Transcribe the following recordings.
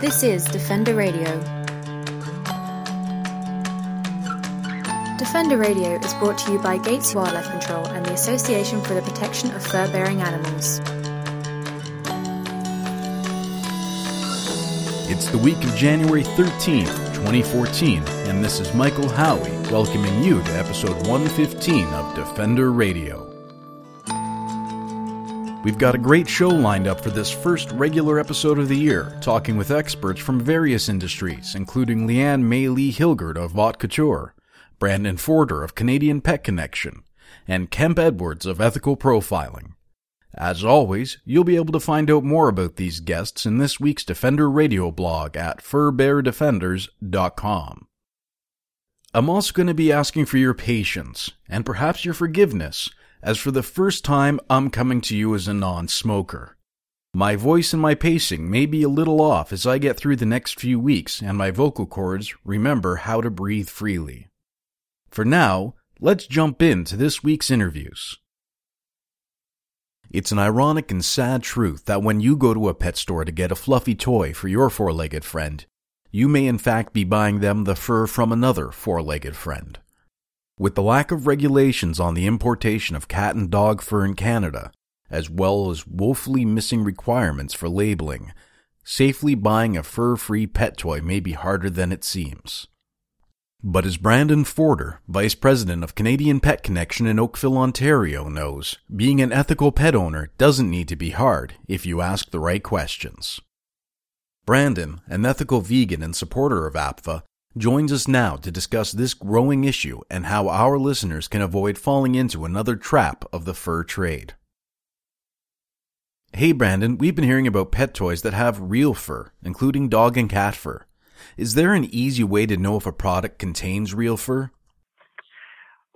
This is Defender Radio. Defender Radio is brought to you by Gates Wildlife Control and the Association for the Protection of Fur Bearing Animals. It's the week of January 13th, 2014, and this is Michael Howie welcoming you to episode 115 of Defender Radio. We've got a great show lined up for this first regular episode of the year, talking with experts from various industries, including Leanne Mai-ly Hilgart of Vaute Couture, Brandon Forder of Canadian Pet Connection, and Kemp Edwards of Ethical Profiling. As always, you'll be able to find out more about these guests in this week's Defender Radio blog at furbearerdefenders.com. I'm also going to be asking for your patience and perhaps your forgiveness as for the first time, I'm coming to you as a non smoker. My voice and my pacing may be a little off as I get through the next few weeks and my vocal cords remember how to breathe freely. For now, let's jump into this week's interviews. It's an ironic and sad truth that when you go to a pet store to get a fluffy toy for your four legged friend, you may in fact be buying them the fur from another four legged friend. With the lack of regulations on the importation of cat and dog fur in Canada, as well as woefully missing requirements for labeling, safely buying a fur free pet toy may be harder than it seems. But as Brandon Forder, Vice President of Canadian Pet Connection in Oakville, Ontario, knows, being an ethical pet owner doesn't need to be hard if you ask the right questions. Brandon, an ethical vegan and supporter of APFA, joins us now to discuss this growing issue and how our listeners can avoid falling into another trap of the fur trade. Hey Brandon, we've been hearing about pet toys that have real fur, including dog and cat fur. Is there an easy way to know if a product contains real fur?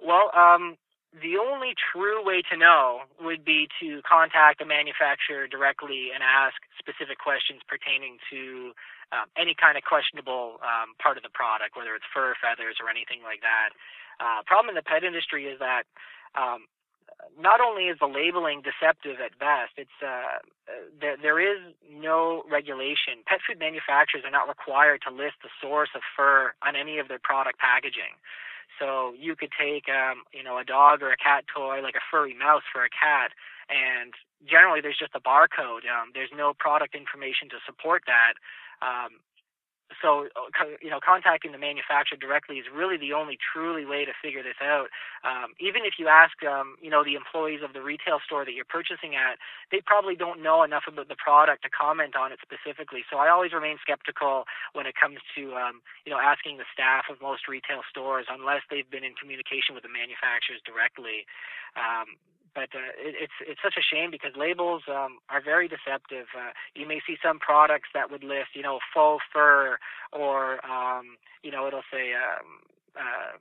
Well, um, the only true way to know would be to contact the manufacturer directly and ask specific questions pertaining to um, any kind of questionable um, part of the product, whether it's fur, feathers, or anything like that. Uh, problem in the pet industry is that um, not only is the labeling deceptive at best, it's uh, there, there is no regulation. Pet food manufacturers are not required to list the source of fur on any of their product packaging. So you could take, um, you know, a dog or a cat toy, like a furry mouse for a cat, and generally there's just a barcode. Um, there's no product information to support that. Um, so uh, you know contacting the manufacturer directly is really the only truly way to figure this out um, even if you ask um, you know the employees of the retail store that you're purchasing at they probably don't know enough about the product to comment on it specifically so i always remain skeptical when it comes to um, you know asking the staff of most retail stores unless they've been in communication with the manufacturers directly um, but uh, it, it's it's such a shame because labels um, are very deceptive. Uh, you may see some products that would list, you know, faux fur, or um, you know, it'll say. Um, uh,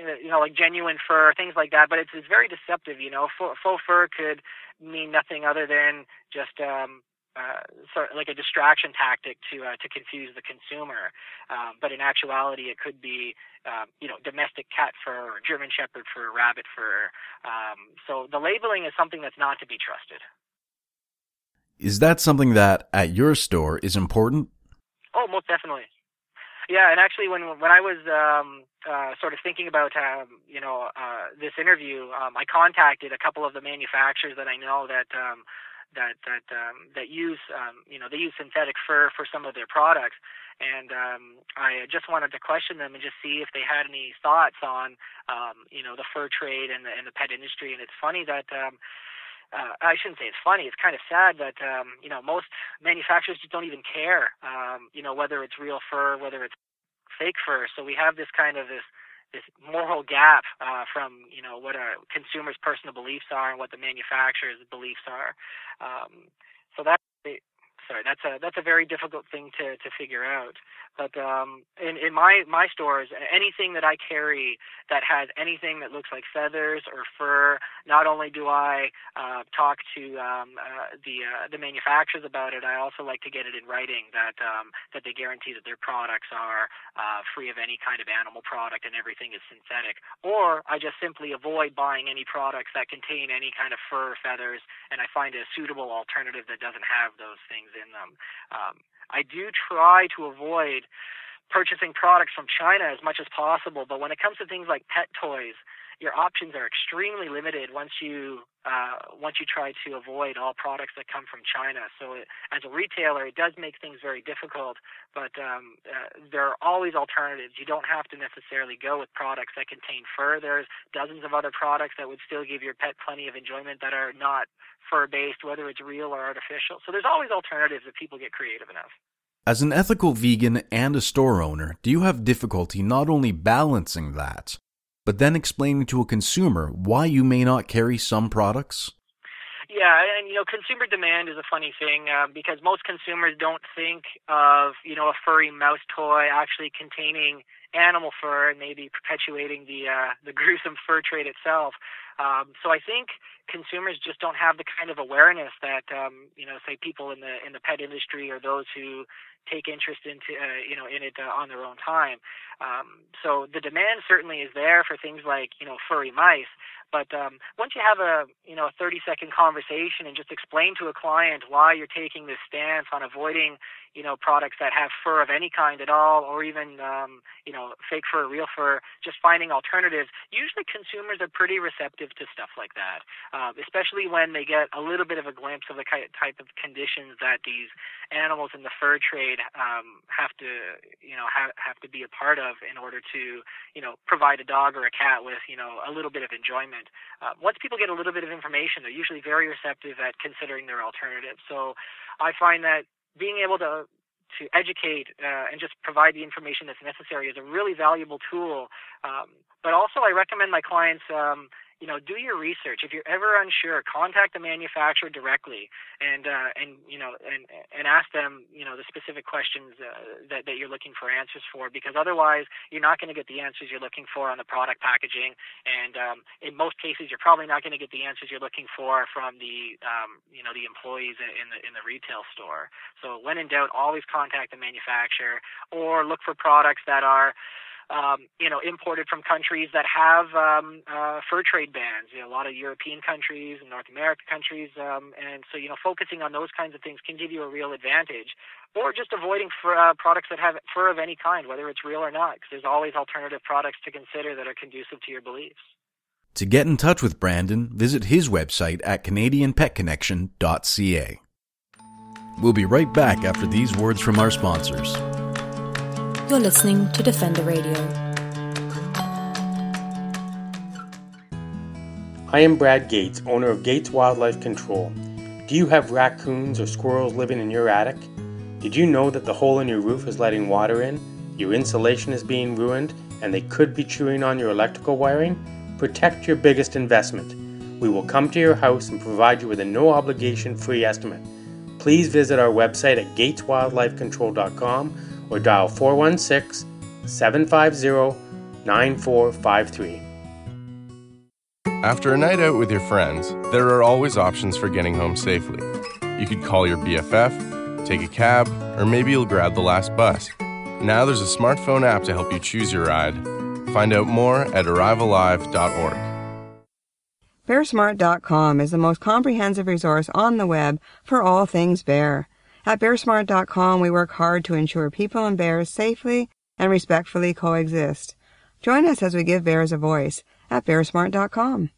uh, you know, like genuine fur, things like that. But it's it's very deceptive. You know, faux, faux fur could mean nothing other than just um, uh, sort of like a distraction tactic to uh, to confuse the consumer. Um, but in actuality, it could be um, you know domestic cat fur, or German Shepherd fur, rabbit fur. Um, so the labeling is something that's not to be trusted. Is that something that at your store is important? Oh, most definitely. Yeah, and actually, when when I was um, uh, sort of thinking about um, you know uh, this interview, um, I contacted a couple of the manufacturers that I know that um, that that um, that use um, you know they use synthetic fur for some of their products, and um, I just wanted to question them and just see if they had any thoughts on um, you know the fur trade and the and the pet industry. And it's funny that. Um, uh, I shouldn't say it's funny. It's kind of sad that um, you know most manufacturers just don't even care. Um, you know whether it's real fur, whether it's fake fur. So we have this kind of this this moral gap uh, from you know what a consumer's personal beliefs are and what the manufacturer's beliefs are. Um, so that sorry, that's a that's a very difficult thing to to figure out. But um, in in my my stores, anything that I carry that has anything that looks like feathers or fur, not only do I uh, talk to um, uh, the uh, the manufacturers about it, I also like to get it in writing that um, that they guarantee that their products are uh, free of any kind of animal product and everything is synthetic. Or I just simply avoid buying any products that contain any kind of fur or feathers, and I find a suitable alternative that doesn't have those things in them. Um, I do try to avoid purchasing products from China as much as possible, but when it comes to things like pet toys, your options are extremely limited once you uh, once you try to avoid all products that come from China. So it, as a retailer, it does make things very difficult. But um, uh, there are always alternatives. You don't have to necessarily go with products that contain fur. There's dozens of other products that would still give your pet plenty of enjoyment that are not fur based, whether it's real or artificial. So there's always alternatives if people get creative enough. As an ethical vegan and a store owner, do you have difficulty not only balancing that, but then explaining to a consumer why you may not carry some products? Yeah, and you know, consumer demand is a funny thing uh, because most consumers don't think of you know a furry mouse toy actually containing animal fur and maybe perpetuating the uh, the gruesome fur trade itself. Um, so I think consumers just don't have the kind of awareness that um, you know, say people in the in the pet industry or those who take interest into uh, you know in it uh, on their own time. Um, so the demand certainly is there for things like you know furry mice. But um, once you have a you know a 30 second conversation and just explain to a client why you're taking this stance on avoiding you know products that have fur of any kind at all, or even um, you know fake fur, real fur, just finding alternatives. Usually consumers are pretty receptive to stuff like that, uh, especially when they get a little bit of a glimpse of the type of conditions that these animals in the fur trade um, have to you know have have to be a part of in order to you know provide a dog or a cat with you know a little bit of enjoyment. Uh, once people get a little bit of information, they're usually very receptive at considering their alternatives. So I find that being able to to educate uh, and just provide the information that's necessary is a really valuable tool. Um, but also, I recommend my clients um, you know, do your research. If you're ever unsure, contact the manufacturer directly and uh, and you know and and ask them you know the specific questions uh, that that you're looking for answers for because otherwise you're not going to get the answers you're looking for on the product packaging and um, in most cases you're probably not going to get the answers you're looking for from the um, you know the employees in the in the retail store. So when in doubt, always contact the manufacturer or look for products that are um, you know, imported from countries that have um, uh, fur trade bans. You know, a lot of European countries and North American countries, um, and so you know, focusing on those kinds of things can give you a real advantage. Or just avoiding fur, uh, products that have fur of any kind, whether it's real or not, because there's always alternative products to consider that are conducive to your beliefs. To get in touch with Brandon, visit his website at CanadianPetConnection.ca. We'll be right back after these words from our sponsors. You're listening to Defender Radio. I am Brad Gates, owner of Gates Wildlife Control. Do you have raccoons or squirrels living in your attic? Did you know that the hole in your roof is letting water in, your insulation is being ruined, and they could be chewing on your electrical wiring? Protect your biggest investment. We will come to your house and provide you with a no obligation free estimate. Please visit our website at gateswildlifecontrol.com or dial 416 750 9453. After a night out with your friends, there are always options for getting home safely. You could call your BFF, take a cab, or maybe you'll grab the last bus. Now there's a smartphone app to help you choose your ride. Find out more at arrivealive.org. BearSmart.com is the most comprehensive resource on the web for all things bear. At BearSmart.com, we work hard to ensure people and bears safely and respectfully coexist. Join us as we give bears a voice at BearSmart.com.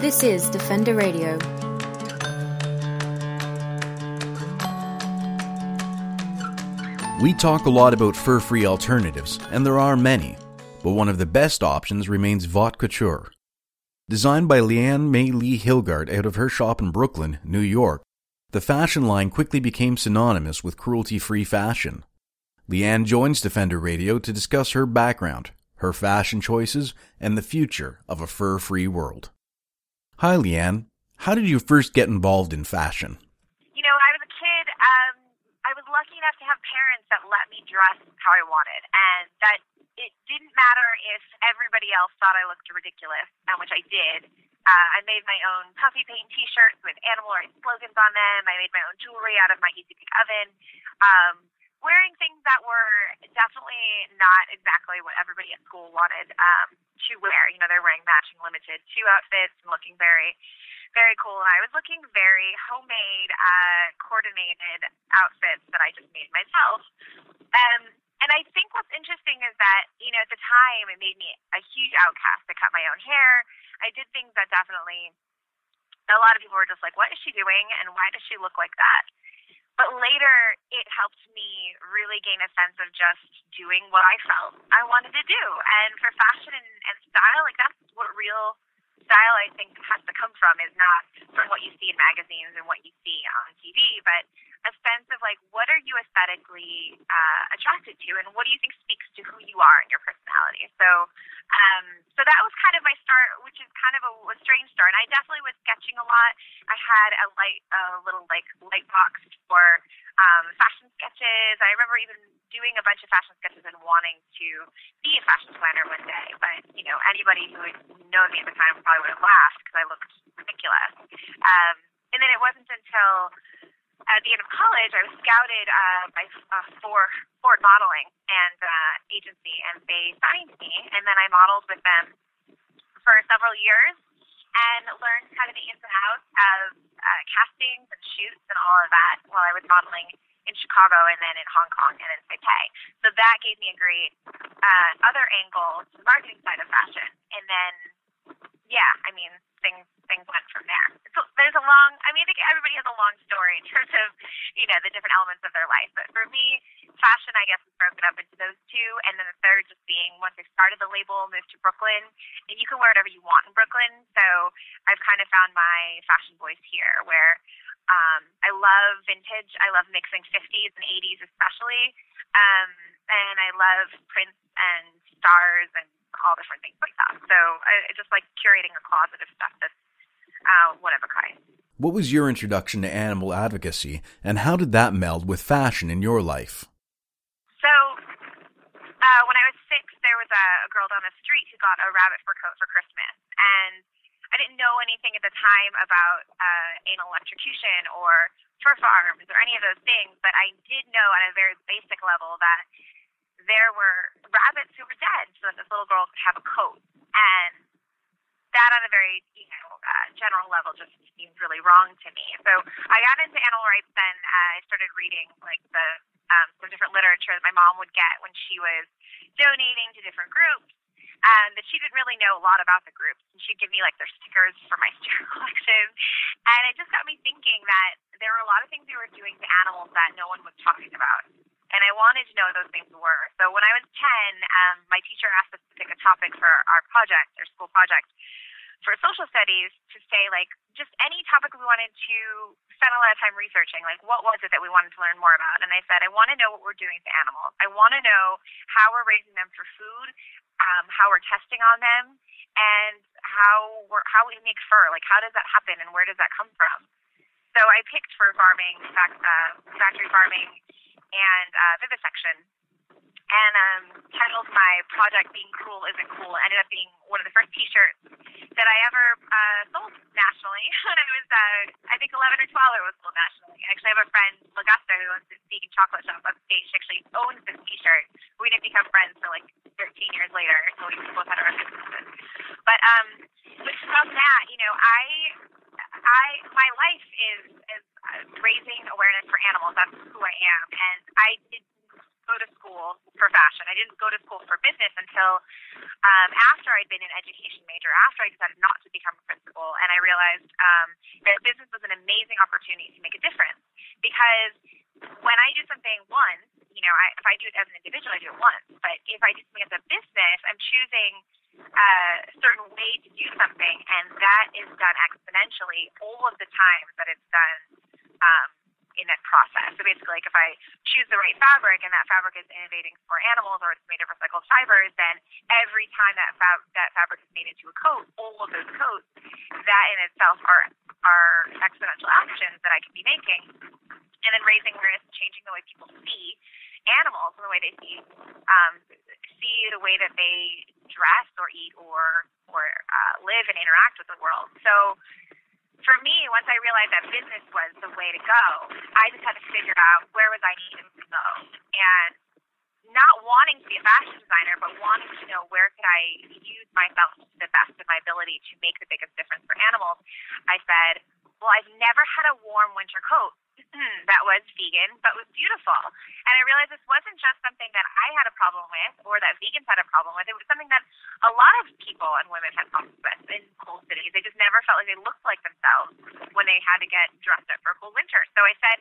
This is Defender Radio. We talk a lot about fur free alternatives, and there are many, but one of the best options remains Vaute Couture. Designed by Leanne Mai-ly Hilgart out of her shop in Brooklyn, New York, the fashion line quickly became synonymous with cruelty free fashion. Leanne joins Defender Radio to discuss her background, her fashion choices, and the future of a fur free world. Hi, Leanne. How did you first get involved in fashion? You know, I was a kid, um, I was lucky enough to have parents that let me dress how I wanted, and that it didn't matter if everybody else thought I looked ridiculous, um, which I did. Uh, I made my own puffy paint T-shirts with animal rights slogans on them. I made my own jewelry out of my Easy-Bake oven. Um, wearing things that were definitely not exactly what everybody at school wanted um, to wear. You know, they're wearing matching Limited Too outfits and looking very, very cool. And I was looking very homemade, uh, coordinated outfits that I just made myself. Um, and I think what's interesting is that, you know, at the time it made me a huge outcast. I cut my own hair. I did things that definitely a lot of people were just like, what is she doing and why does she look like that? But later, it helped me really gain a sense of just doing what I felt I wanted to do. And for fashion and, and style, like that's what real style I think has to come from is not from what you see in magazines and what you see on TV, but a sense of like what are you aesthetically uh, attracted to, and what do you think speaks to who you are and your personality. So, um, so that was kind of my start, which is kind of a, a strange start. And I definitely was sketching a lot. I had a light, a little like light box for um, fashion sketches. I remember even doing a bunch of fashion sketches and wanting to be a fashion designer one day. But you know, anybody who had known me at the time probably would have laughed because I looked ridiculous. Um, and then it wasn't until at the end of college, I was scouted uh, by uh, Ford, Ford Modeling and uh, agency, and they signed me, and then I modeled with them for several years and learned kind of the ins and outs of uh, castings and shoots and all of that while I was modeling in Chicago and then in Hong Kong and in Taipei. So that gave me a great uh, other angle to the marketing side of fashion. And then, yeah, I mean, things things went from there. So there's a long, I mean, I think everybody has a long story in terms of, you know, the different elements of their life. But for me, fashion, I guess, is broken up into those two. And then the third just being once I started the label, moved to Brooklyn, and you can wear whatever you want in Brooklyn. So I've kind of found my fashion voice here where um, I love vintage. I love mixing 50s and 80s especially. Um, and I love prints and stars and all different things like that. So I, I just like curating a closet of stuff that's uh, one of a kind. What was your introduction to animal advocacy, and how did that meld with fashion in your life? So, uh, when I was six, there was a, a girl down the street who got a rabbit fur coat for Christmas, and I didn't know anything at the time about uh, anal electrocution or fur farms or any of those things, but I did know at a very basic level that there were rabbits who were dead so that this little girl could have a coat. And that on a very you know uh, general level just seems really wrong to me. So I got into animal rights then. Uh, I started reading like the um, some different literature that my mom would get when she was donating to different groups. Um, that she didn't really know a lot about the groups, and she'd give me like their stickers for my sticker collection, and it just got me thinking that there were a lot of things we were doing to animals that no one was talking about and I wanted to know what those things were. So when I was 10, um, my teacher asked us to pick a topic for our project, our school project, for social studies to say like just any topic we wanted to spend a lot of time researching. Like what was it that we wanted to learn more about? And I said, I want to know what we're doing to animals. I want to know how we're raising them for food, um, how we're testing on them, and how we're how we make fur. Like how does that happen, and where does that come from? So I picked fur farming, fact, uh, factory farming, and uh, vivisection. And um, titled my project "Being Cruel Isn't Cool." Ended up being one of the first T-shirts that I ever uh, sold nationally. when I was, uh, I think, 11 or 12, it was sold nationally. Actually, I have a friend, Augusta, who owns this vegan chocolate shop upstate. She actually owns this T-shirt. We didn't become friends for like 13 years later, so we both had our own businesses. But um, but from that, you know, I I my life is is raising awareness for animals. That's who I am, and I didn't go to school for fashion. I didn't go to school for business until um, after I'd been an education major, after I decided not to become a principal, and I realized um, that business was an amazing opportunity to make a difference. Because when I do something once, you know, I, if I do it as an individual, I do it once. But if I do something as a business, I'm choosing uh, a certain way to do something, and that is done exponentially all of the time that it's done um, in that process. So basically, like if I choose the right fabric and that fabric is innovating for animals or it's made of recycled fibers, then every time that fab- that fabric is made into a coat, all of those coats, that in itself are are exponential actions that I can be making, and then raising awareness changing the way people see animals and the way they see um, see the way that they dress or eat or or uh, live and interact with the world. So for me, once I realized that business was the way to go, I just had to figure out where was I needing to go. And not wanting to be a fashion designer, but wanting to know where could I use myself to the best of my ability to make the biggest difference for animals, I said, well, I've never had a warm winter coat Mm-hmm. that was vegan but was beautiful. And I realized this wasn't just something that I had a problem with or that vegans had a problem with. It was something that a lot of people and women had problems with in cold cities. They just never felt like they looked like themselves when they had to get dressed up for a cold winter. So I said,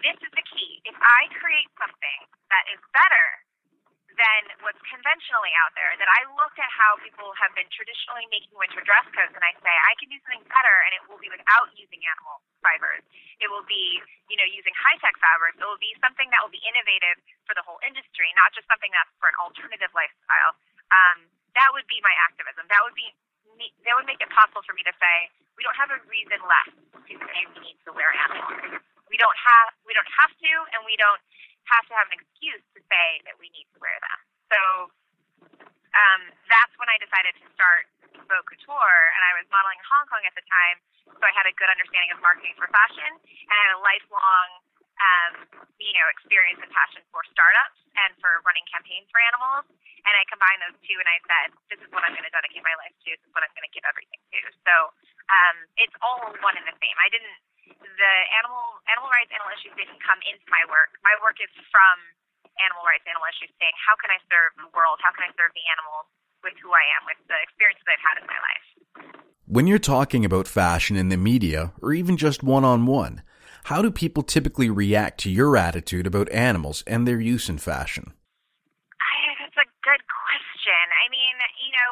this is the key. If I create something that is better than what's conventionally out there. That I looked at how people have been traditionally making winter dress coats, and I say I can do something better, and it will be without using animal fibers. It will be, you know, using high tech fabrics. It will be something that will be innovative for the whole industry, not just something that's for an alternative lifestyle. Um, that would be my activism. That would be that would make it possible for me to say we don't have a reason left to say we need to wear animals. We don't have we don't have to, and we don't have to have an excuse to say that we need to wear them. So um, that's when I decided to start Vaute Couture, and I was modeling in Hong Kong at the time, so I had a good understanding of marketing for fashion, and I had a lifelong, um, you know, experience and passion for startups and for running campaigns for animals. And I combined those two, and I said, "This is what I'm going to dedicate my life to. This is what I'm going to give everything to." So um, it's all one and the same. I didn't the animal animal rights, animal issues didn't come into my work. My work is from animal rights, animal issues, saying how can I serve the world? How can I serve the animals with who I am, with the experiences I've had in my life? When you're talking about fashion in the media, or even just one on one, how do people typically react to your attitude about animals and their use in fashion? I, that's a good question. I mean, you know,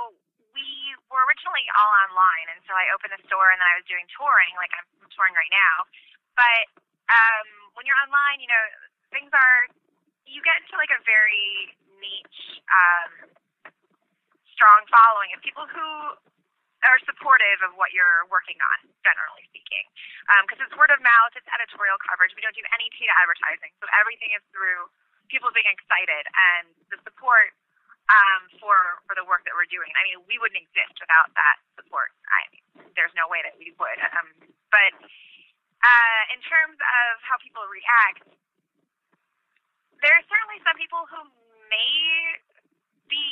we were originally all online and so I opened the store and then I was doing touring, like I'm right now. But um, when you're online, you know, things are you get into like a very niche, um, strong following of people who are supportive of what you're working on, generally speaking. Because um, it's word of mouth, it's editorial coverage. We don't do any paid advertising, so everything is through people being excited and the support um, for for the work that we're doing. I mean, we wouldn't exist without that support. I there's no way that we would. Um, but uh, in terms of how people react, there are certainly some people who may be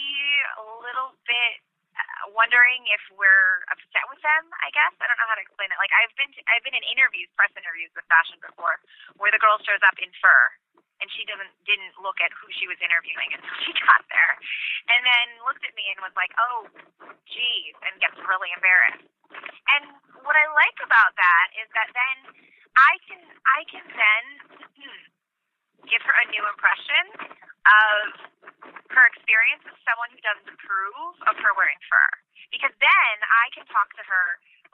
a little bit uh, wondering if we're upset with them. I guess I don't know how to explain it. Like I've been to, I've been in interviews, press interviews with fashion before, where the girl shows up in fur and she doesn't didn't look at who she was interviewing until she got there, and then looked at me and was like, "Oh, geez," and gets really embarrassed. And what I like about that is that then I can I can then give her a new impression of her experience as someone who doesn't approve of her wearing fur, because then I can talk to her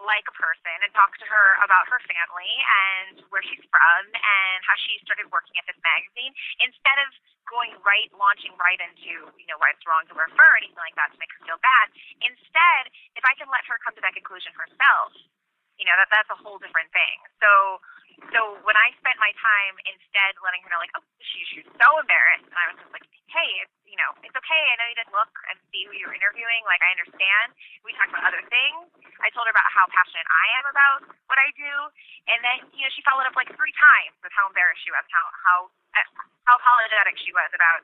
like a person and talk to her about her family and where she's from and how she started working at this magazine instead of going right launching right into you know why it's wrong to wear fur or anything like that to make her feel bad. Instead if i can let her come to that conclusion herself you know that that's a whole different thing so so when I spent my time instead letting her know, like, oh, she, she's so embarrassed, and I was just like, hey, it's, you know, it's okay. I know you didn't look and see who you're interviewing. Like, I understand. We talked about other things. I told her about how passionate I am about what I do, and then, you know, she followed up like three times with how embarrassed she was, how how how apologetic she was about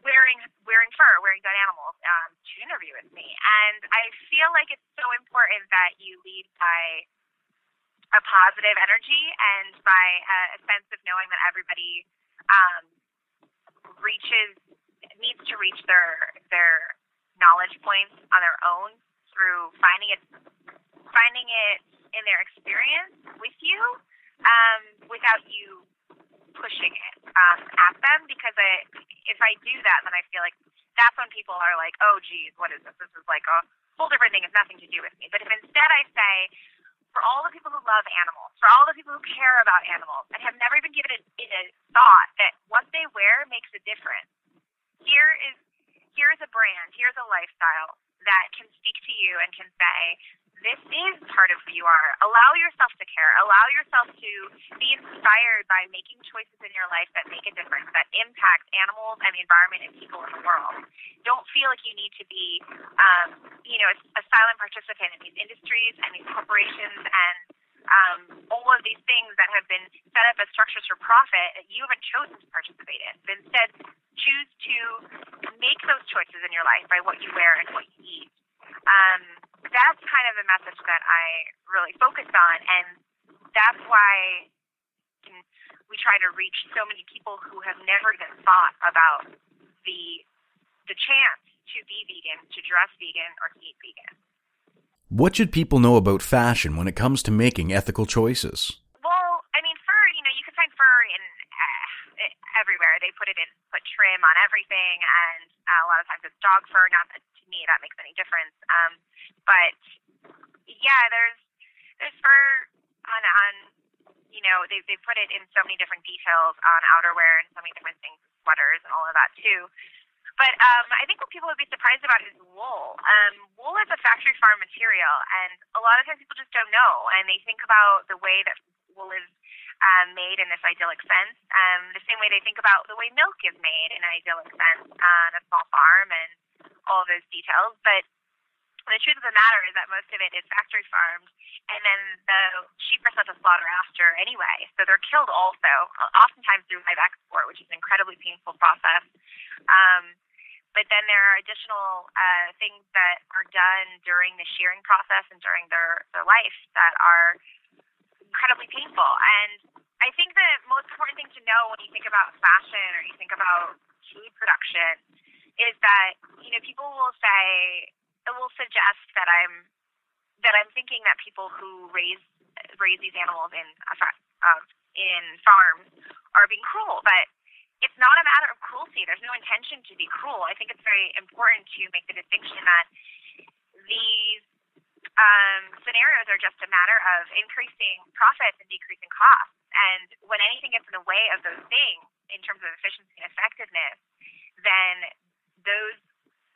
wearing wearing fur, wearing dead animals um, to interview with me. And I feel like it's so important that you lead by a positive energy and by a, a sense of knowing that everybody um, reaches needs to reach their their knowledge points on their own through finding it finding it in their experience with you um, without you pushing it um, at them because I, if I do that then I feel like that's when people are like oh geez what is this this is like a whole different thing it's nothing to do with me but if instead I say for all the people who love animals, for all the people who care about animals, and have never even given it a thought that what they wear makes a difference. Here is here is a brand, here's a lifestyle that can speak to you and can say, this is part of who you are. Allow yourself to care. Allow yourself to be inspired by making choices in your life that make a difference, that impact animals and the environment and people in the world. Don't feel like you need to be, um, you know, a, a silent participant in these industries and these corporations and um, all of these things that have been set up as structures for profit that you haven't chosen to participate in. But instead, choose to make those choices in your life by what you wear and what you eat. Um, that's kind of the message that I really focus on, and that's why we try to reach so many people who have never even thought about the the chance to be vegan, to dress vegan, or to eat vegan. What should people know about fashion when it comes to making ethical choices? Well, I mean, fur. You know, you can find fur in uh, everywhere. They put it in, put trim on everything, and uh, a lot of times it's dog fur. Not to me that makes any difference. Um, but yeah, there's there's fur on on you know they they put it in so many different details on outerwear and so many different things, sweaters and all of that too. But um, I think what people would be surprised about is wool. Um, wool is a factory farm material, and a lot of times people just don't know, and they think about the way that wool is um, made in this idyllic sense, um, the same way they think about the way milk is made in an idyllic sense on a small farm and all those details. But the truth of the matter is that most of it is factory farmed, and then the sheep are sent to slaughter after anyway. So they're killed also, oftentimes through live export, which is an incredibly painful process. Um, but then there are additional uh, things that are done during the shearing process and during their, their life that are incredibly painful. And I think the most important thing to know when you think about fashion or you think about food production is that you know people will say it will suggest that I'm that I'm thinking that people who raise raise these animals in uh, in farms are being cruel, but it's not a matter of cruelty. There's no intention to be cruel. I think it's very important to make the distinction that these um, scenarios are just a matter of increasing profits and decreasing costs. And when anything gets in the way of those things in terms of efficiency and effectiveness, then those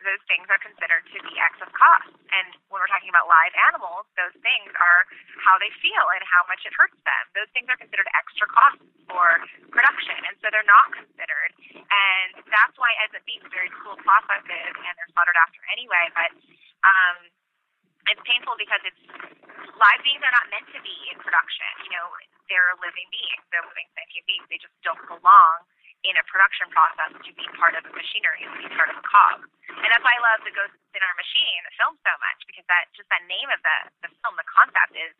those things are considered to be excess costs. And when we're talking about live animals, those things are how they feel and how much it hurts them. Those things are considered extra costs for production, and so they're not considered. And that's why ends up being very cool processes, and they're slaughtered after anyway. But um, it's painful because it's live beings are not meant to be in production. You know, they're living beings. They're living sentient beings. They just don't belong in a production process to be part of a machinery, to be part of a cog. And that's why I love the Ghosts in Our Machine, the film, so much because that just that name of the the film, the concept is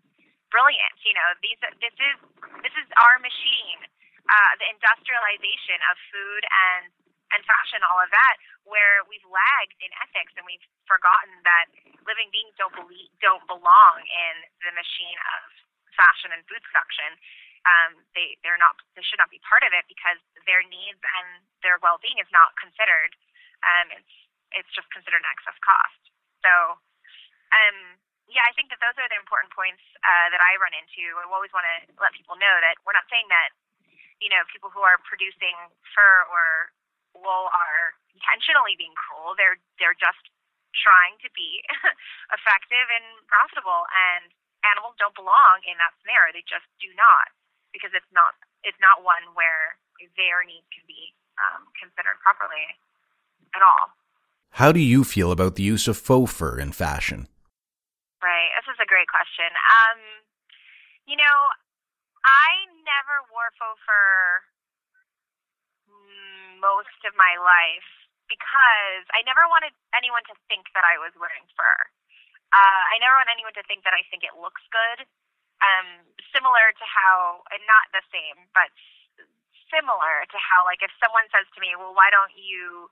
brilliant. You know, these this is this is our machine, uh, the industrialization of food and and fashion, all of that, where we've lagged in ethics and we've forgotten that living beings don't believe don't belong in the machine of fashion and food production um, they they're not they should not be part of it because their needs and their well being is not considered. Um, it's it's just considered an excess cost. So, um, yeah, I think that those are the important points uh, that I run into. I always want to let people know that we're not saying that you know people who are producing fur or wool are intentionally being cruel. They're they're just trying to be effective and profitable and animals don't belong in that scenario. They just do not because it's not it's not one where their needs can be um, considered properly at all. How do you feel about the use of faux fur in fashion? Right, this is a great question. Um, you know, I never wore faux fur most of my life because I never wanted anyone to think that I was wearing fur. Uh, I never want anyone to think that I think it looks good um, similar to how, and not the same, but similar to how, like, if someone says to me, well, why don't you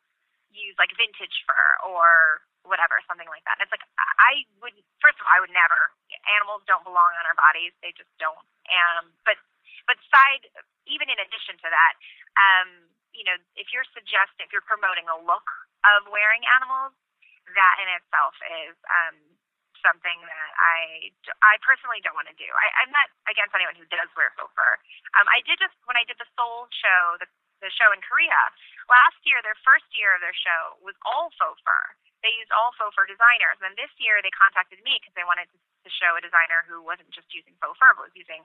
use like vintage fur or whatever, something like that. And it's like I would first of all, I would never. Animals don't belong on our bodies; they just don't. Um, but but side, even in addition to that, um, you know, if you're suggesting, if you're promoting a look of wearing animals, that in itself is um, something that I, I personally don't want to do. I, I'm not against anyone who does wear faux fur. Um, I did just when I did the Seoul show, the the show in Korea last year. Their first year of their show was all faux fur. they used all faux fur designers. And this year they contacted me because they wanted to, to show a designer who wasn't just using faux fur, but was using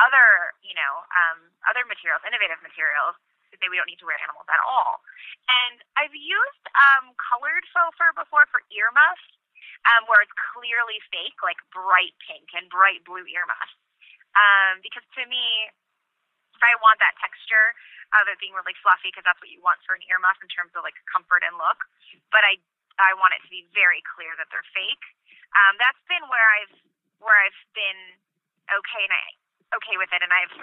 other, you know, um, other materials, innovative materials to say we don't need to wear animals at all. And I've used um, colored faux fur before for earmuffs, um, where it's clearly fake, like bright pink and bright blue earmuffs. Um, because to me, I want that texture of it being really fluffy because that's what you want for an earmuff in terms of like comfort and look. But I I want it to be very clear that they're fake. Um, that's been where I've where I've been okay and I okay with it, and I've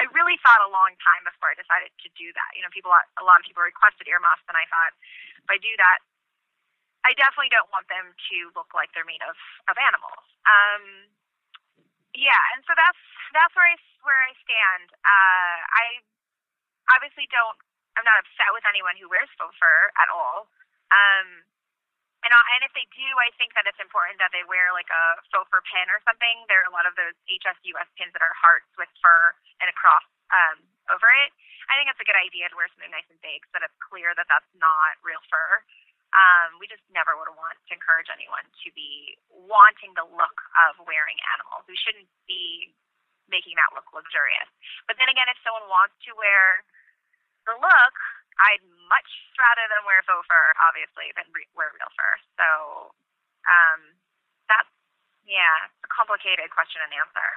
I really thought a long time before I decided to do that. You know, people a lot of people requested earmuffs, and I thought if I do that, I definitely don't want them to look like they're made of of animals. Um, yeah, and so that's that's where I where I stand. Uh, I obviously don't. I'm not upset with anyone who wears faux fur at all. Um, and and if they do, I think that it's important that they wear like a faux fur pin or something. There are a lot of those HSUS pins that are hearts with fur and a cross um, over it. I think it's a good idea to wear something nice and big so that it's clear that that's not real fur. Um, we just never would want to encourage anyone to be wanting the look of wearing animals. We shouldn't be making that look luxurious. But then again, if someone wants to wear the look, I'd much rather than wear faux fur, obviously, than re- wear real fur. So um, that's, yeah, a complicated question and answer.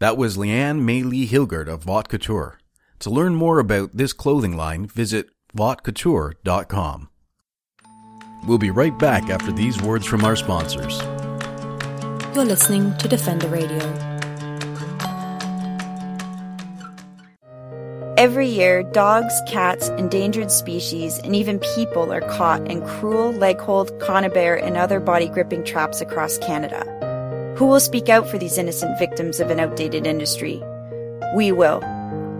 That was Leanne Mai-ly Hilgart of Vaute Couture. To learn more about this clothing line, visit vautecouture.com. We'll be right back after these words from our sponsors. You're listening to Defender Radio. Every year, dogs, cats, endangered species, and even people are caught in cruel leg hold, conibear, and other body gripping traps across Canada. Who will speak out for these innocent victims of an outdated industry? We will.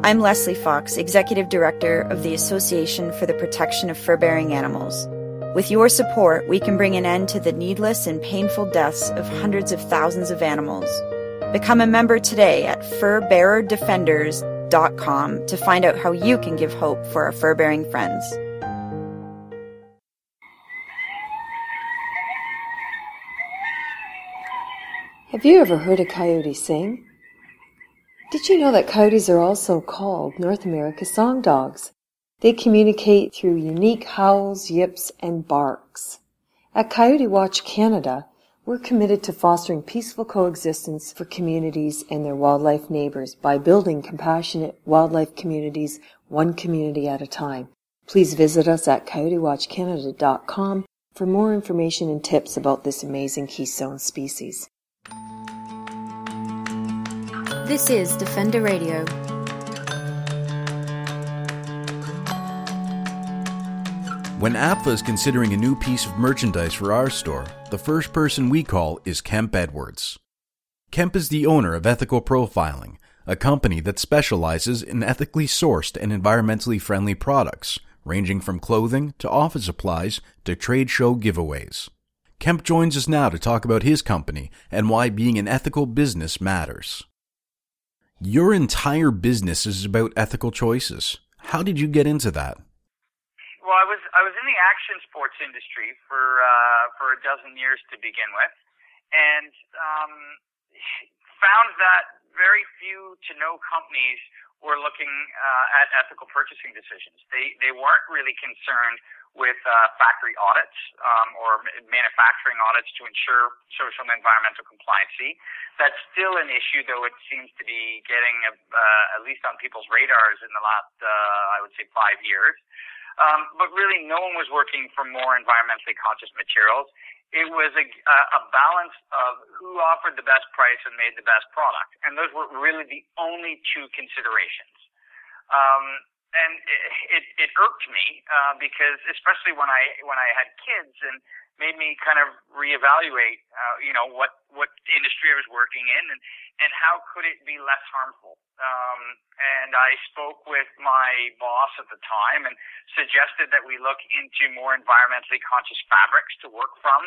I'm Leslie Fox, Executive Director of the Association for the Protection of Fur Bearing Animals. With your support, we can bring an end to the needless and painful deaths of hundreds of thousands of animals. Become a member today at furbearerdefenders.com to find out how you can give hope for our fur bearing friends. Have you ever heard a coyote sing? Did you know that coyotes are also called North America's song dogs? They communicate through unique howls, yips, and barks. At Coyote Watch Canada, we're committed to fostering peaceful coexistence for communities and their wildlife neighbors by building compassionate wildlife communities one community at a time. Please visit us at coyotewatchcanada.com for more information and tips about this amazing keystone species. This is Defender Radio. When APFA is considering a new piece of merchandise for our store, the first person we call is Kemp Edwards. Kemp is the owner of Ethical Profiling, a company that specializes in ethically sourced and environmentally friendly products, ranging from clothing to office supplies to trade show giveaways. Kemp joins us now to talk about his company and why being an ethical business matters. Your entire business is about ethical choices. How did you get into that? Well, I was I was in the action sports industry for uh, for a dozen years to begin with, and um, found that very few to no companies were looking uh, at ethical purchasing decisions. They they weren't really concerned with uh, factory audits um, or manufacturing audits to ensure social and environmental compliancy. That's still an issue, though it seems to be getting uh, at least on people's radars in the last, uh, I would say, five years. Um, but really, no one was working for more environmentally conscious materials. It was a, a balance of who offered the best price and made the best product, and those were really the only two considerations. Um, and it, it, it irked me uh, because, especially when I when I had kids, and made me kind of reevaluate, uh, you know, what what industry I was working in, and and how could it be less harmful. Um, and I spoke with my boss at the time and suggested that we look into more environmentally conscious fabrics to work from,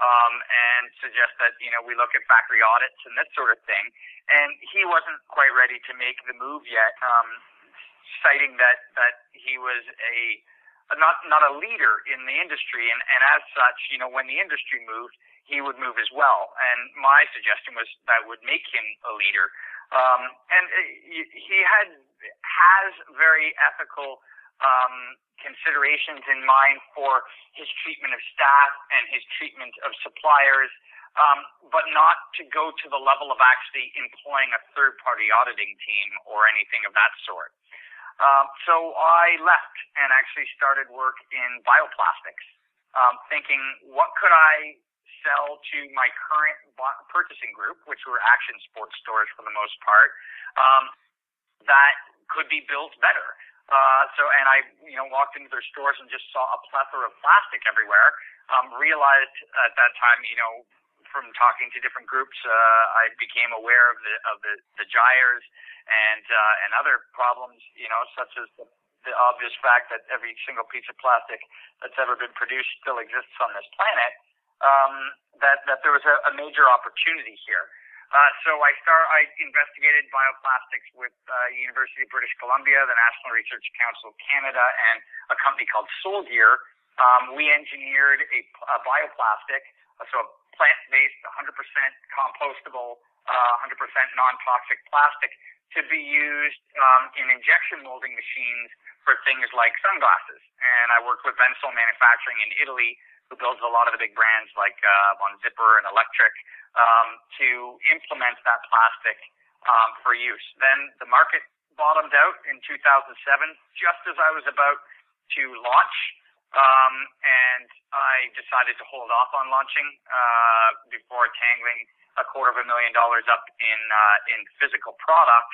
um, and suggest that you know we look at factory audits and that sort of thing. And he wasn't quite ready to make the move yet, um, citing that that he was a not not a leader in the industry, and and as such, you know, when the industry moved, he would move as well. And my suggestion was that would make him a leader. Um, and uh, he had has very ethical um, considerations in mind for his treatment of staff and his treatment of suppliers, um, but not to go to the level of actually employing a third party auditing team or anything of that sort. Um, so I left and actually started work in bioplastics, um, thinking, what could I sell to my current purchasing group, which were action sports stores for the most part, um, that could be built better. Uh, so, and I, you know, walked into their stores and just saw a plethora of plastic everywhere. Um, realized at that time, you know, from talking to different groups, uh, I became aware of the of the the gyres and uh, and other problems, you know, such as the, the obvious fact that every single piece of plastic that's ever been produced still exists on this planet. Um, that that there was a, a major opportunity here. Uh, so I start. I investigated bioplastics with uh, University of British Columbia, the National Research Council of Canada, and a company called Solgear. Um, we engineered a, a bioplastic, so a plant-based, 100% compostable, uh, 100% non-toxic plastic to be used um, in injection molding machines for things like sunglasses. And I worked with Bensol Manufacturing in Italy, who builds a lot of the big brands like uh, Von Zipper and Electric um, to implement that plastic um, for use. Then the market bottomed out in 2007, just as I was about to launch, um, and I decided to hold off on launching uh, before tangling a quarter of a million dollars up in uh, in physical product.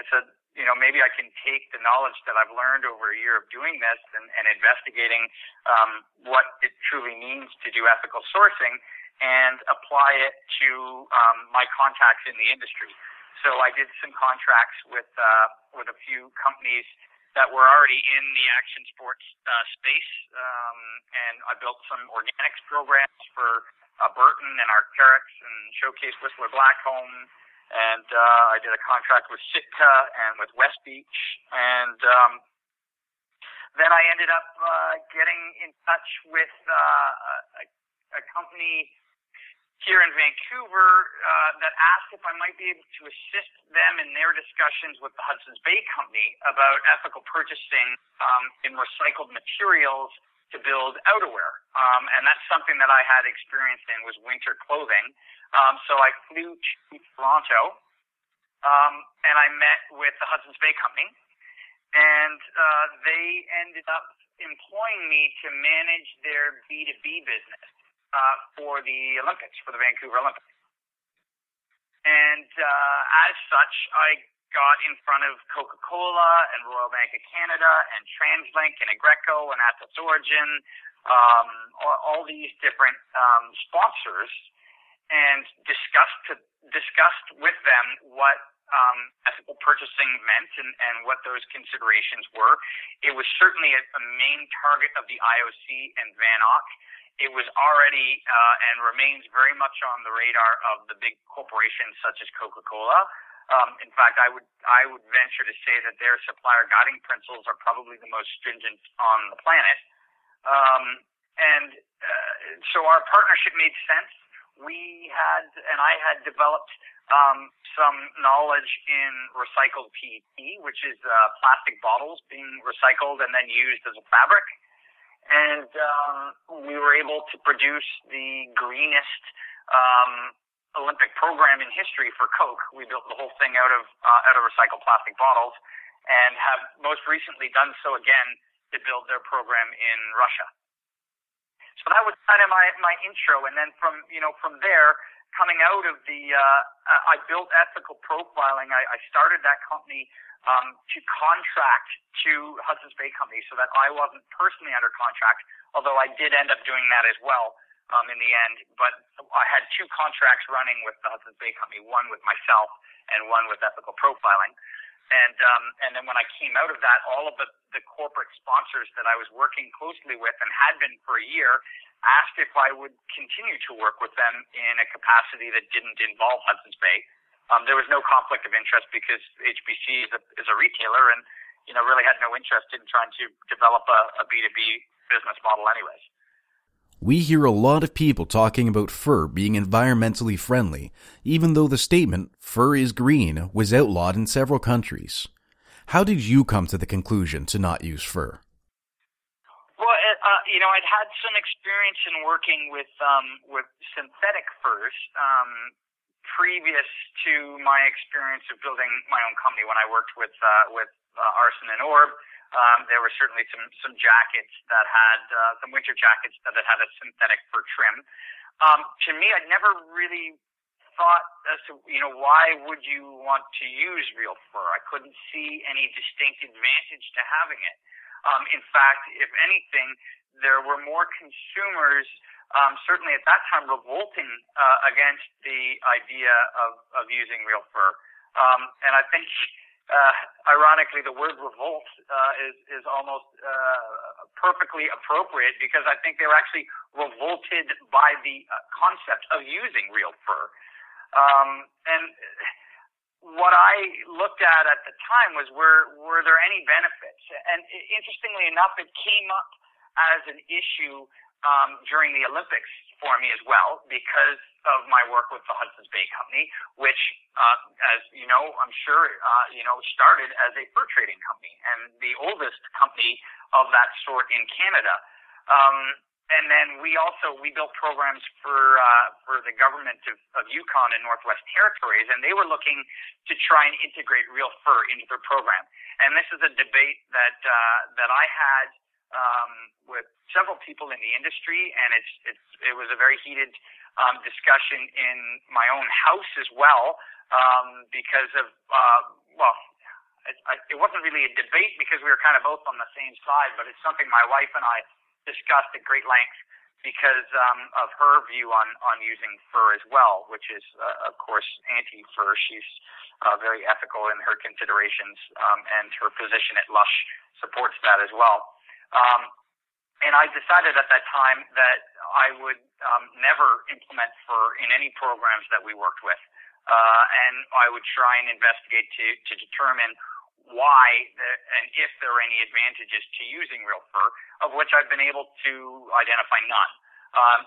I said, you know, maybe I can take the knowledge that I've learned over a year of doing this and, and investigating um, what it truly means to do ethical sourcing and apply it to um, my contacts in the industry. So I did some contracts with uh, with a few companies that were already in the action sports uh, space, um, and I built some organics programs for uh, Burton and Arc'teryx and Showcase Whistler Blackcomb, and uh, I did a contract with Sitka and with West Beach, and um, then I ended up uh, getting in touch with uh, a, a company here in Vancouver uh, that asked if I might be able to assist them in their discussions with the Hudson's Bay Company about ethical purchasing um, in recycled materials to build outerwear. Um, and that's something that I had experience in was winter clothing. Um, so I flew to Toronto um, and I met with the Hudson's Bay Company. And uh, they ended up employing me to manage their B2B business uh, for the Olympics, for the Vancouver Olympics. And uh, as such, I got in front of Coca-Cola and Royal Bank of Canada and TransLink and Aggreko and Atos Origin, um, all, all these different um, sponsors, and discussed to, discussed with them what um, ethical purchasing meant and, and what those considerations were. It was certainly a, a main target of the IOC and VANOC it was already uh, and remains very much on the radar of the big corporations such as Coca-Cola. Um, in fact, I would I would venture to say that their supplier guiding principles are probably the most stringent on the planet. Um, and uh, so our partnership made sense. We had and I had developed um, some knowledge in recycled PET, which is uh, plastic bottles being recycled and then used as a fabric and um, we were able to produce the greenest um, Olympic program in history for Coke. We built the whole thing out of uh, out of recycled plastic bottles, and have most recently done so again to build their program in Russia. So that was kind of my my intro, and then from you know from there, coming out of the, uh, I built ethical profiling. I, I started that company um, to contract to Hudson's Bay Company so that I wasn't personally under contract, although I did end up doing that as well um, in the end. But I had two contracts running with the Hudson's Bay Company, one with myself and one with ethical profiling. And um, and then when I came out of that, all of the, the corporate sponsors that I was working closely with and had been for a year asked if I would continue to work with them in a capacity that didn't involve Hudson's Bay um, there was no conflict of interest because HBC is a, is a retailer, and you know, really had no interest in trying to develop a, a B2B business model anyways. We hear a lot of people talking about fur being environmentally friendly, even though the statement, fur is green, was outlawed in several countries. How did you come to the conclusion to not use fur? Well, uh, you know, I'd had some experience in working with um, with synthetic furs um, previous to my experience of building my own company when I worked with uh, with uh, Arson and Orb. Um, there were certainly some some jackets that had uh, some winter jackets that had a synthetic fur trim. Um, to me, I'd never really thought as to you know why would you want to use real fur? I couldn't see any distinct advantage to having it. Um, in fact, if anything, there were more consumers, um, certainly at that time, revolting uh, against the idea of, of using real fur. Um, and I think uh, ironically, the word revolt uh, is is almost uh, perfectly appropriate because I think they were actually revolted by the uh, concept of using real fur. Um, and what I looked at at the time was were were there any benefits? And interestingly enough, it came up as an issue um, during the Olympics for me as well because of my work with the Hudson's Bay Company, which, uh, as you know, I'm sure, uh, you know, started as a fur trading company and the oldest company of that sort in Canada. Um, and then we also we built programs for uh, for the government of, of Yukon and Northwest Territories, and they were looking to try and integrate real fur into their program. And this is a debate that uh, that I had um, with several people in the industry, and it's, it's it was a very heated um, discussion in my own house as well um, because of uh, well. It, it wasn't really a debate because we were kind of both on the same side, but it's something my wife and I discussed at great length because um, of her view on, on using fur as well, which is, uh, of course, anti fur. She's uh, very ethical in her considerations, um, and her position at Lush supports that as well. Um, and I decided at that time that I would um, never implement fur in any programs that we worked with. Uh, and I would try and investigate to, to determine why the, and if there are any advantages to using real fur, of which I've been able to identify none. Um,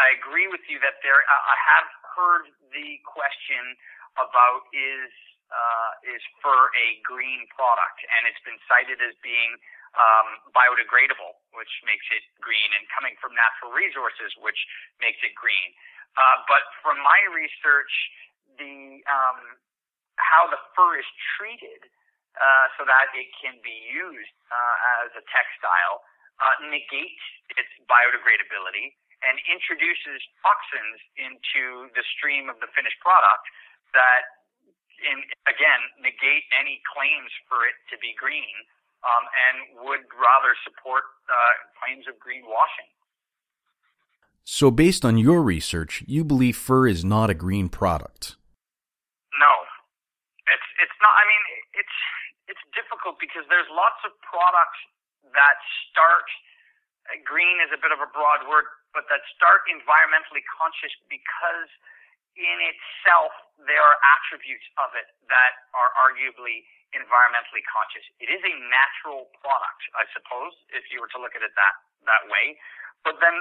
I agree with you that there. I have heard the question about is uh, is fur a green product, and it's been cited as being um, biodegradable, which makes it green, and coming from natural resources, which makes it green. Uh, but from my research, the um, how the fur is treated uh, so that it can be used uh, as a textile uh, negates its biodegradability and introduces toxins into the stream of the finished product that, in, again, negate any claims for it to be green um, and would rather support uh, claims of greenwashing. So, based on your research, you believe fur is not a green product? No, it's it's not. I mean, it's it's difficult because there's lots of products that start. Uh, green is a bit of a broad word, but that start environmentally conscious because in itself there are attributes of it that are arguably environmentally conscious. It is a natural product, I suppose, if you were to look at it that that way. But then,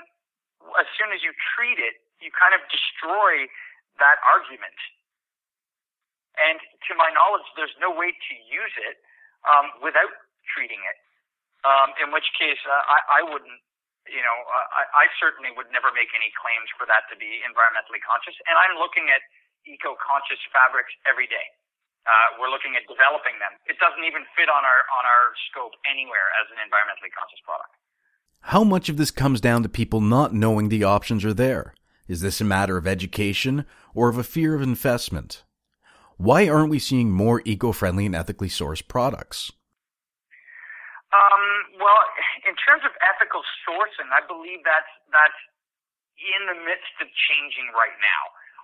as soon as you treat it, you kind of destroy that argument. And to my knowledge, there's no way to use it um, without treating it. Um, in which case, uh, I, I wouldn't you know, uh, I, I certainly would never make any claims for that to be environmentally conscious. And I'm looking at eco-conscious fabrics every day. Uh, we're looking at developing them. It doesn't even fit on our on our scope anywhere as an environmentally conscious product. How much of this comes down to people not knowing the options are there? Is this a matter of education or of a fear of investment? Why aren't we seeing more eco-friendly and ethically sourced products? Um, well, in terms of ethical sourcing, I believe that's that's in the midst of changing right now.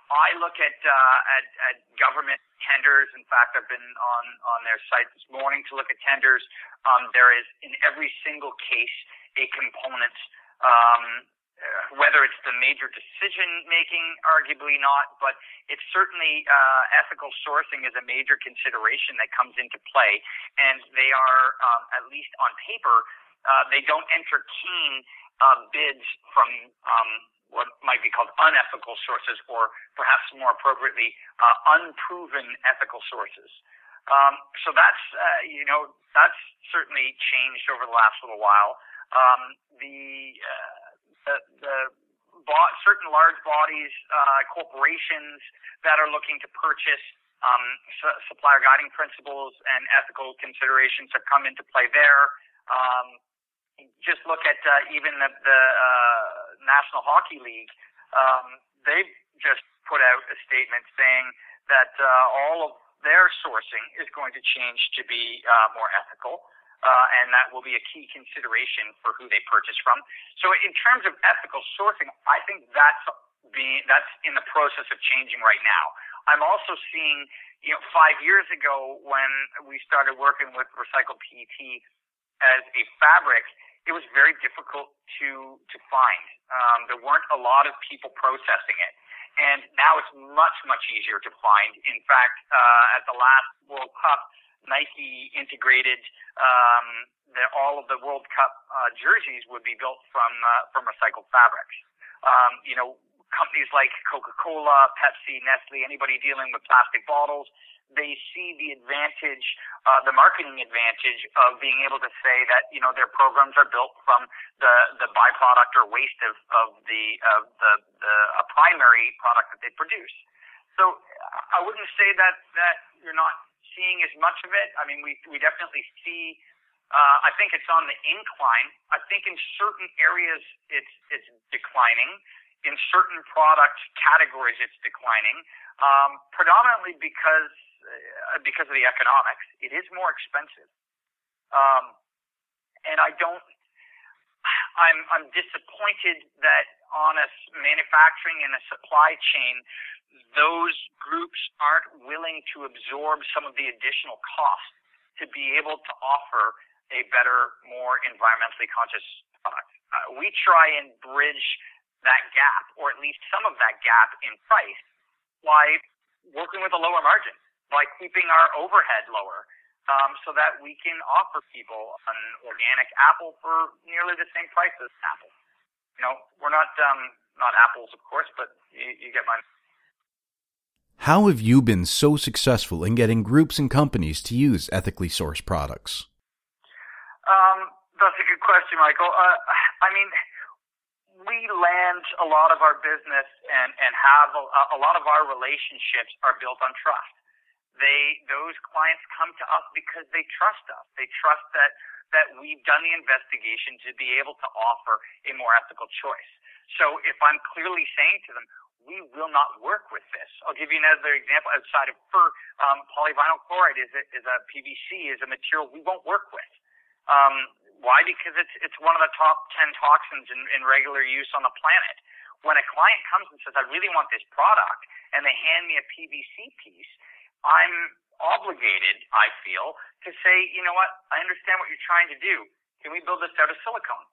I look at, uh, at at government tenders. In fact, I've been on on their site this morning to look at tenders. Um, there is in every single case a component um, uh, whether it's the major decision making, arguably not, but it's certainly uh, ethical sourcing is a major consideration that comes into play, and they are um, at least on paper uh, they don't entertain uh, bids from um, what might be called unethical sources, or perhaps more appropriately, uh, unproven ethical sources. Um, so that's uh, you know that's certainly changed over the last little while. Um, the, uh, the the bought certain large bodies, uh, corporations that are looking to purchase um, su- supplier guiding principles and ethical considerations have come into play there. Um, just look at uh, even the, the uh, National Hockey League. Um, they've just put out a statement saying that uh, all of their sourcing is going to change to be uh, more ethical. Uh, and that will be a key consideration for who they purchase from. So, in terms of ethical sourcing, I think that's being that's in the process of changing right now. I'm also seeing, you know, five years ago when we started working with recycled PET as a fabric, it was very difficult to to find. Um, there weren't a lot of people processing it, and now it's much much easier to find. In fact, uh, at the last World Cup Nike integrated um, that all of the World Cup uh, jerseys would be built from uh, from recycled fabrics. Um, you know, companies like Coca-Cola, Pepsi, Nestle, anybody dealing with plastic bottles, they see the advantage, uh, the marketing advantage of being able to say that you know their programs are built from the the byproduct or waste of of the of the, the a primary product that they produce. So I wouldn't say that that you're not seeing as much of it. I mean, we we definitely see. Uh, I think it's on the incline. I think in certain areas it's it's declining. In certain product categories, it's declining. Um, predominantly because uh, because of the economics. It is more expensive, um, and I don't. I'm I'm disappointed that on a manufacturing and a supply chain, those groups aren't willing to absorb some of the additional costs to be able to offer a better, more environmentally conscious product. Uh, we try and bridge that gap, or at least some of that gap in price, by working with a lower margin, by keeping our overhead lower, um, so that we can offer people an organic apple for nearly the same price as apple. You know, we're not um, not apples, of course, but you, you get my how have you been so successful in getting groups and companies to use ethically sourced products? Um, that's a good question, Michael. Uh, I mean, we land a lot of our business and, and have a, a lot of our relationships are built on trust. They, those clients come to us because they trust us. They trust that, that we've done the investigation to be able to offer a more ethical choice. So if I'm clearly saying to them, we will not work with this. I'll give you another example outside of fur. Um, polyvinyl chloride is a, is a PVC, is a material we won't work with. Um, why? Because it's, it's one of the top 10 toxins in, in regular use on the planet. When a client comes and says, I really want this product, and they hand me a PVC piece, I'm obligated, I feel, to say, you know what, I understand what you're trying to do. Can we build this out of silicone?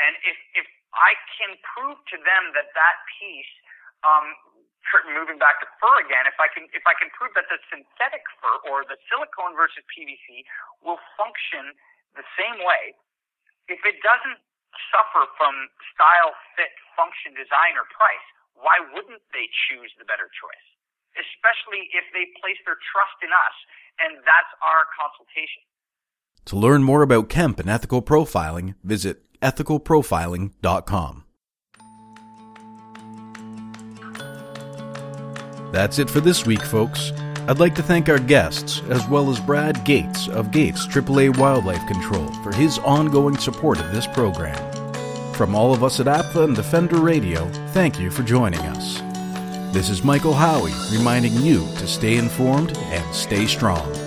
And if, if I can prove to them that that piece um, moving back to fur again, if I can if I can prove that the synthetic fur or the silicone versus PVC will function the same way, if it doesn't suffer from style, fit, function, design, or price, why wouldn't they choose the better choice? Especially if they place their trust in us, and that's our consultation. To learn more about Kemp and ethical profiling, visit ethicalprofiling.com. That's it for this week, folks. I'd like to thank our guests, as well as Brad Gates of Gates AAA Wildlife Control, for his ongoing support of this program. From all of us at APFA and Defender Radio, thank you for joining us. This is Michael Howie reminding you to stay informed and stay strong.